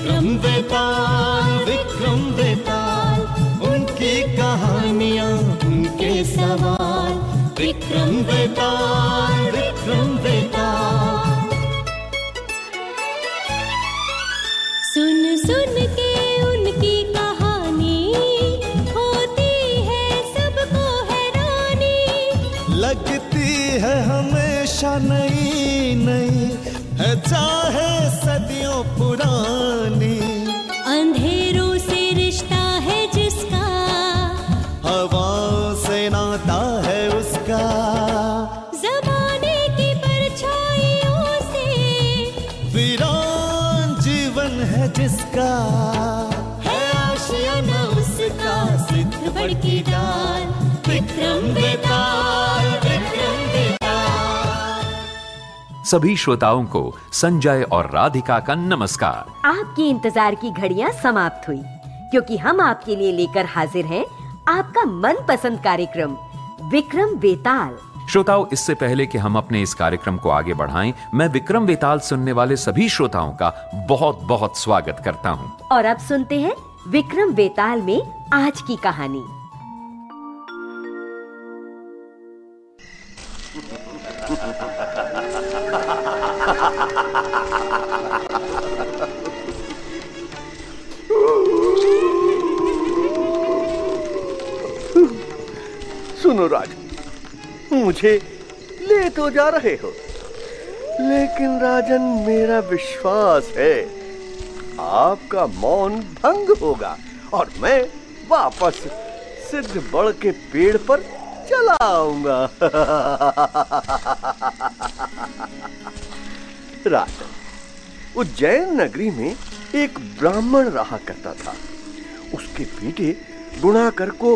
विक्रम बेताल विक्रम बेताल उनकी कहानियाँ, उनके सवाल। विक्रम बेताल विक्रम बेताल सुन सुन के उनकी कहानी होती है लगती है हमेशा नई नई है चाहे सदियों पुरानी। अंधेरों से रिश्ता है जिसका। हवाओं से नाता है उसका। जमाने की परछाइयों से। वीरान जीवन है जिसका। है आशियाना उसका। सिद्ध बढ़ की विक्रम बेताल सभी श्रोताओं को संजय और राधिका का नमस्कार। आपकी इंतज़ार की घड़ियाँ समाप्त हुई। क्योंकि हम आपके लिए लेकर हाजिर हैं आपका मनपसंद कार्यक्रम विक्रम बेताल। श्रोताओं इससे पहले कि हम अपने इस कार्यक्रम को आगे बढ़ाएँ मैं विक्रम बेताल सुनने वाले सभी श्रोताओं का बहुत बहुत स्वागत करता हूँ। और अब सुनते हैं विक्रम बेताल में आज की कहानी। सुनो राज मुझे ले तो जा रहे हो, लेकिन राजन मेरा विश्वास है, आपका मौन भंग होगा और मैं वापस सिद्ध बड़ के पेड़ पर चला आऊँगा। राजन, उज्जैन नगरी में एक ब्राह्मण रहा करता था। उसके बेटे गुणाकर को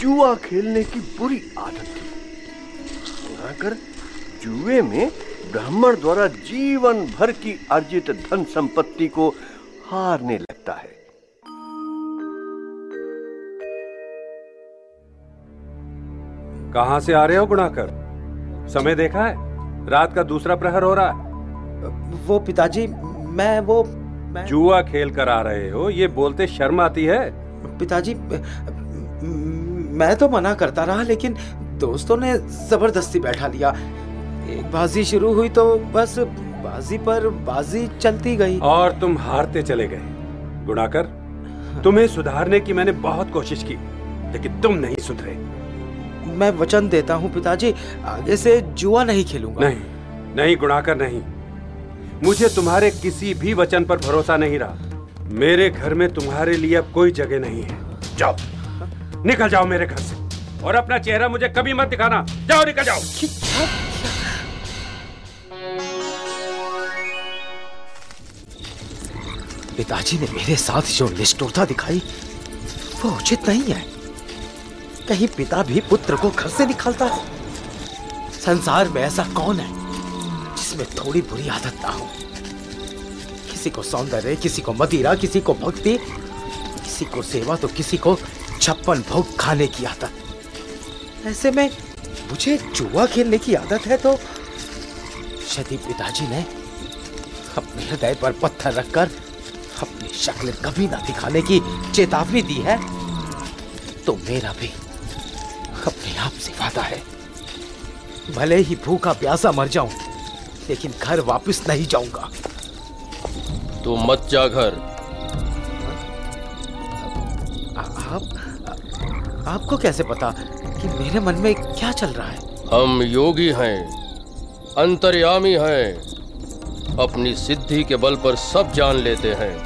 जुआ खेलने की बुरी आदत थी। गुणाकर जुए में ब्राह्मण द्वारा जीवन भर की अर्जित धन संपत्ति को हारने लगता है। कहाँ से आ रहे हो गुणाकर? समय देखा है? रात का दूसरा प्रहर हो रहा है। वो पिताजी मैं वो मैं जुआ खेल कर आ रहे हो ये बोलते शर्म आती है? पिताजी मैं तो मना करता रहा लेकिन दोस्तों ने ज़बरदस्ती बैठा लिया। एक बाजी शुरू हुई तो बस बाजी पर बाजी चलती गई। और तुम हारते चले गए। गुणाकर तुम्हें सुधारने की मैंने बहुत कोशिश की लेकिन तुम नहीं सुधरे। मैं वचन देता हूँ पिताजी आगे से जुआ नहीं खेलूँगा। नहीं नहीं गुणाकर नहीं। मुझे तुम्हारे किसी भी वचन पर भरोसा नहीं रहा। मेरे घर में तुम्हारे लिए अब कोई जगह नहीं है। जाओ। निकल जाओ मेरे घर से। और अपना चेहरा मुझे कभी मत दिखाना। जाओ, निकल जाओ। पिताजी ने मेरे साथ जो निष्ठुरता दिखाई, वो उचित नहीं है। कहीं पिता भी पुत्र को घर से निकालता है। संसार में ऐसा कौन है जिसमें थोड़ी बुरी आदत ना हो? किसी को सौंदर्य, किसी को मदिरा, किसी को भक्ति, किसी को सेवा तो किसी को छप्पन भोग खाने की आदत। ऐसे में मुझे जुआ खेलने की आदत है तो यदि पिताजी ने अपने हृदय पर पत्थर रखकर अपनी शक्ल कभी ना दिखाने की चेतावनी दी है। तो मेरा भी अपने आप से वादा है। भले ही भूखा प्यासा मर जाऊँ, लेकिन घर वापस नहीं जाऊँगा। तू मत जा घर। आपको कैसे पता कि मेरे मन में क्या चल रहा है? हम योगी हैं अंतर्यामी हैं अपनी सिद्धि के बल पर सब जान लेते हैं।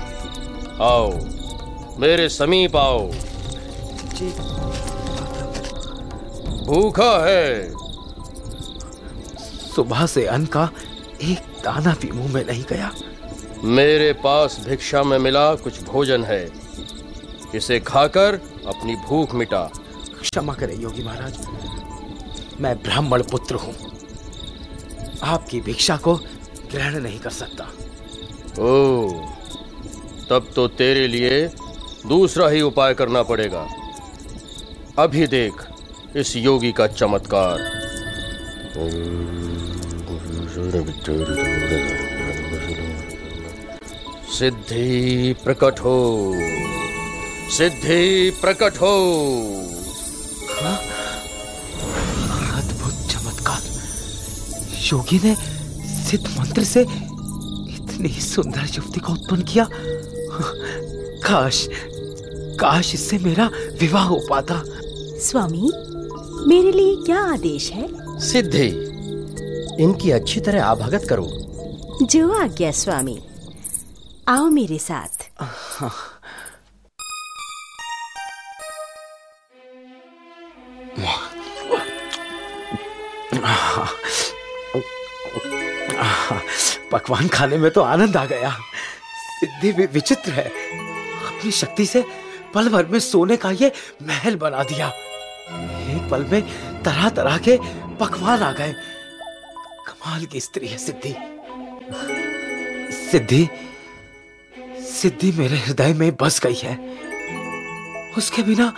आओ मेरे समीप आओ। जी। भूखा है। सुबह से अन्न का एक दाना भी मुँह में नहीं गया। मेरे पास भिक्षा में मिला कुछ भोजन है। इसे खाकर अपनी भूख मिटा। क्षमा करें योगी महाराज। मैं ब्राह्मण पुत्र हूँ। आपकी भिक्षा को ग्रहण नहीं कर सकता। ओ तब तो तेरे लिए दूसरा ही उपाय करना पड़ेगा। अभी देख इस योगी का चमत्कार। सिद्धि प्रकट हो। सिद्धि प्रकट हो। अद्भुत चमत्कार। योगी ने सिद्ध मंत्र से इतनी सुंदर युवती को उत्पन्न किया। काश काश इससे मेरा विवाह हो पाता। स्वामी मेरे लिए क्या आदेश है? सिद्धि इनकी अच्छी तरह आभगत करो। जो आज्ञा स्वामी। आओ मेरे साथ। पकवान खाने में तो आनंद आ गया। सिद्धि भी विचित्र है। अपनी शक्ति से पल भर में सोने का ये महल बना दिया। एक पल में तरह तरह के पकवान आ गए। कमाल की स्त्री है सिद्धि। सिद्धि सिद्धि मेरे हृदय में बस गई है। उसके बिना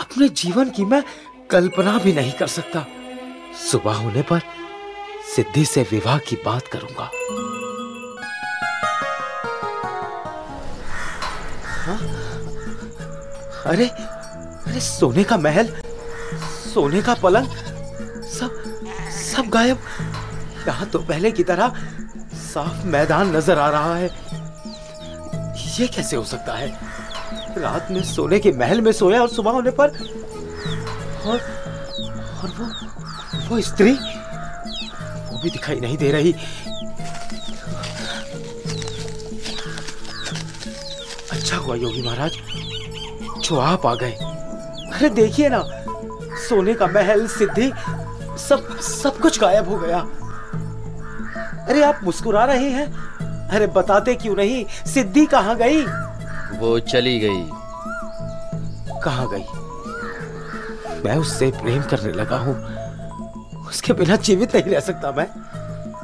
अपने जीवन की मैं कल्पना भी नहीं कर सकता। सुबह होने पर सिद्धि से विवाह की बात करूँगा। हाँ? अरे अरे, सोने का महल, सोने का पलंग, सब सब गायब। यहाँ तो पहले की तरह साफ़ मैदान नज़र आ रहा है। ये कैसे हो सकता है? रात में सोने के महल में सोया और सुबह होने पर और और वो वो स्त्री वो भी दिखाई नहीं दे रही। अच्छा हुआ योगी महाराज जो आप आ गए। अरे देखिए ना सोने का महल सिद्धि सब सब कुछ गायब हो गया। अरे आप मुस्कुरा रहे हैं? अरे बताते क्यों नहीं? सिद्धि कहाँ गई? वो चली गई। कहाँ गई? मैं उससे प्रेम करने लगा हूँ। उसके बिना जीवित नहीं रह सकता मैं।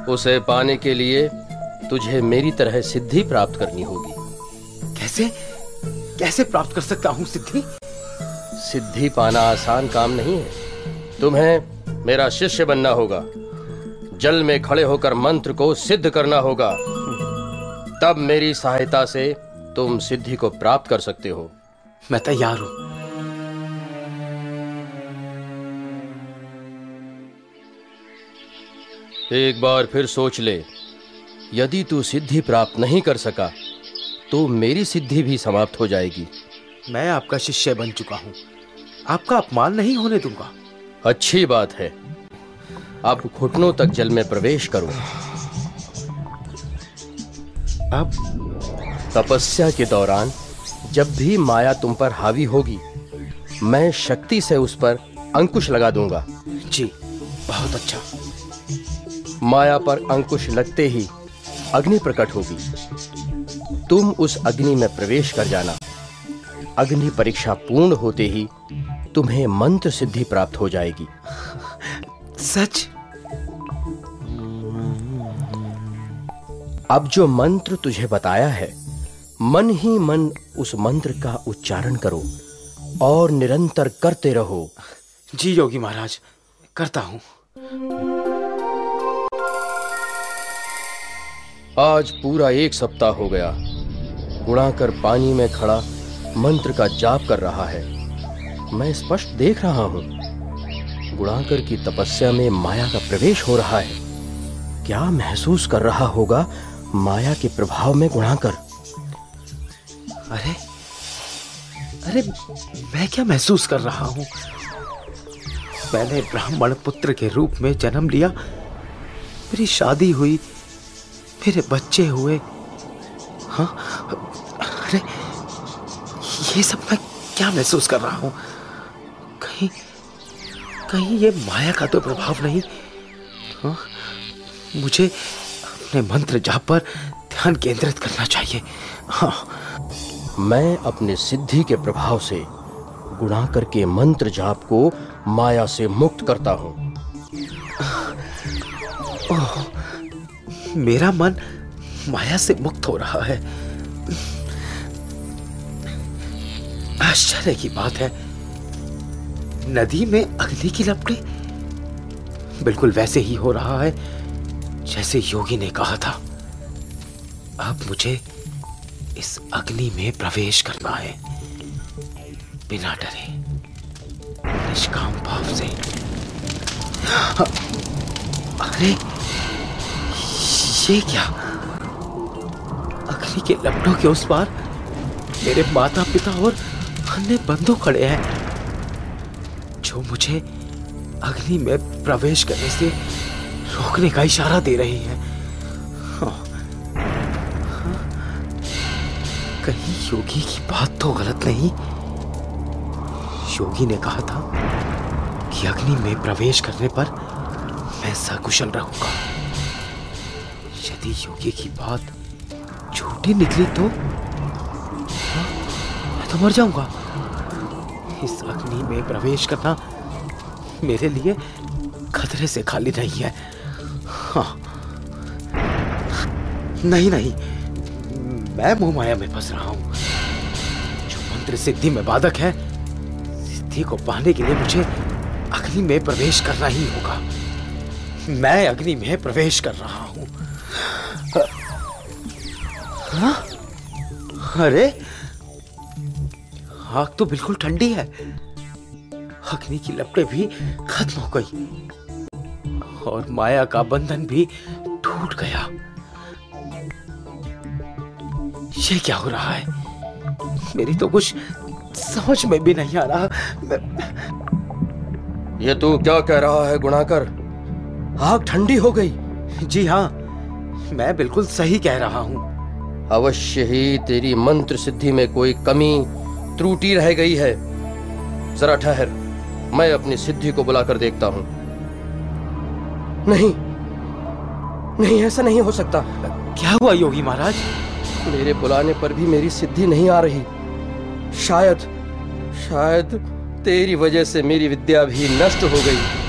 उसे पाने के लिए तुझे मेरी तरह सिद्धि प्राप्त करनी होगी। कैसे? कैसे प्राप्त कर सकता हूँ सिद्धि? सिद्धि पाना आसान काम नहीं है। तुम्हें मेरा शिष्य बनना होगा। जल में खड़े होकर मंत्र को सिद्ध करना होगा। तब मेरी सहायता से तुम सिद्धि को प्राप्त कर सकते हो। मैं तैयार हूँ। एक बार फिर सोच ले यदि तू सिद्धि प्राप्त नहीं कर सका तो मेरी सिद्धि भी समाप्त हो जाएगी। मैं आपका शिष्य बन चुका हूँ। आपका अपमान नहीं होने दूँगा। अच्छी बात है। अब घुटनों तक जल में प्रवेश करो। अब तपस्या के दौरान जब भी माया तुम पर हावी होगी मैं शक्ति से उस पर अंकुश लगा दूँगा। जी बहुत अच्छा। माया पर अंकुश लगते ही अग्नि प्रकट होगी। तुम उस अग्नि में प्रवेश कर जाना। अग्नि परीक्षा पूर्ण होते ही तुम्हें मंत्र सिद्धि प्राप्त हो जाएगी। सच? अब जो मंत्र तुझे बताया है मन ही मन उस मंत्र का उच्चारण करो और निरंतर करते रहो। जी योगी महाराज करता हूँ। आज पूरा एक सप्ताह हो गया। गुणाकर पानी में खड़ा मंत्र का जाप कर रहा है। मैं स्पष्ट देख रहा हूँ। गुणाकर की तपस्या में माया का प्रवेश हो रहा है। क्या महसूस कर रहा होगा माया के प्रभाव में गुणाकर अरे अरे, मैं क्या महसूस कर रहा हूँ? मैंने ब्राह्मण पुत्र के रूप में जन्म लिया। मेरी शादी हुई। मेरे बच्चे हुए। हाँ? अरे ये सब मैं क्या महसूस कर रहा हूँ? कहीं कहीं ये माया का तो प्रभाव नहीं। हाँ? मुझे अपने मंत्र जाप पर ध्यान केंद्रित करना चाहिए। हाँ। मैं अपने सिद्धि के प्रभाव से गुणा करके मंत्र जाप को माया से मुक्त करता हूँ। ओह, मेरा मन माया से मुक्त हो रहा है। आश्चर्य की बात है। नदी में अग्नि की लपटें बिल्कुल वैसे ही हो रहा है, जैसे योगी ने कहा था। अब मुझे इस अग्नि में प्रवेश करना है। बिना डरे, निष्काम भाव से। अरे ये क्या? अग्नि के लपटों के उस पार मेरे माता पिता और अन्य बंधु खड़े हैं। जो मुझे अग्नि में प्रवेश करने से रोकने का इशारा दे रही है। हाँ। कहीं योगी की बात तो गलत नहीं। योगी ने कहा था कि अग्नि में प्रवेश करने पर मैं सकुशल रहूँगा। यदि योगी की बात झूठी निकली तो? हाँ, मैं तो मर जाऊँगा। इस अग्नि में प्रवेश करना मेरे लिए खतरे से खाली नहीं है। हाँ। नहीं नहीं। मैं मोह माया में फंस रहा हूँ। जो मंत्र सिद्धि में बाधक है सिद्धि को पाने के लिए मुझे अग्नि में प्रवेश करना ही होगा। मैं अग्नि में प्रवेश कर रहा हूँ। हाँ? अरे आग तो बिल्कुल ठंडी है। अग्नि की लपटें भी खत्म हो गई। और माया का बंधन भी टूट गया। ये क्या हो रहा है? मेरी तो कुछ समझ में भी नहीं आ रहा। मैं... ये तू क्या कह रहा है गुणाकर? आग ठंडी हो गई। जी हाँ मैं बिल्कुल सही कह रहा हूँ। अवश्य ही तेरी मंत्र सिद्धि में कोई कमी त्रुटि रह गई है। जरा ठहर मैं अपनी सिद्धि को बुलाकर देखता हूँ। नहीं नहीं ऐसा नहीं हो सकता। क्या हुआ योगी महाराज? मेरे बुलाने पर भी मेरी सिद्धि नहीं आ रही। शायद शायद तेरी वजह से मेरी विद्या भी नष्ट हो गई।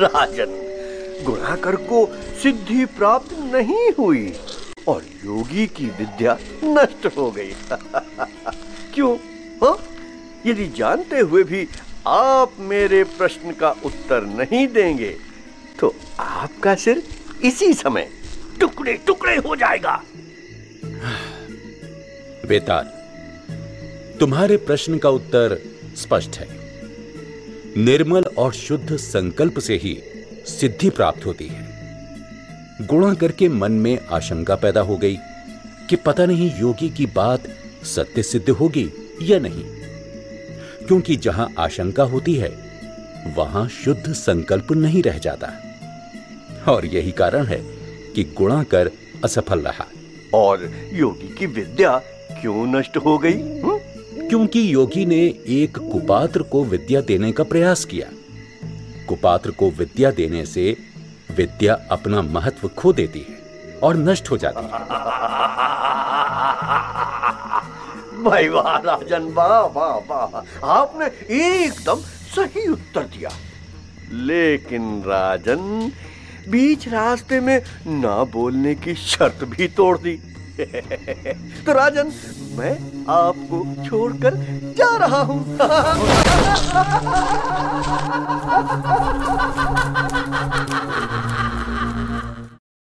राजन, गुणाकर को सिद्धि प्राप्त नहीं हुई और योगी की विद्या नष्ट हो गई। क्यों? हा? यदि जानते हुए भी आप मेरे प्रश्न का उत्तर नहीं देंगे तो आपका सिर इसी समय टुकड़े टुकड़े हो जाएगा। बेताल, तुम्हारे प्रश्न का उत्तर स्पष्ट है। निर्मल और शुद्ध संकल्प से ही सिद्धि प्राप्त होती है। गुणा करके मन में आशंका पैदा हो गई कि पता नहीं योगी की बात सत्य सिद्ध होगी या नहीं। क्योंकि जहाँ आशंका होती है, वहाँ शुद्ध संकल्प नहीं रह जाता। और यही कारण है कि गुणा कर असफल रहा। और योगी की विद्या क्यों नष्ट हो गई हुँ? क्योंकि योगी ने एक कुपात्र को विद्या देने का प्रयास किया। कुपात्र को विद्या देने से विद्या अपना महत्व खो देती है और नष्ट हो जाती है। भाई वाह, राजन, वाह वाह वाह। आपने एकदम सही उत्तर दिया। लेकिन राजन, बीच रास्ते में ना बोलने की शर्त भी तोड़ दी। तो राजन मैं आपको छोड़कर जा रहा हूँ।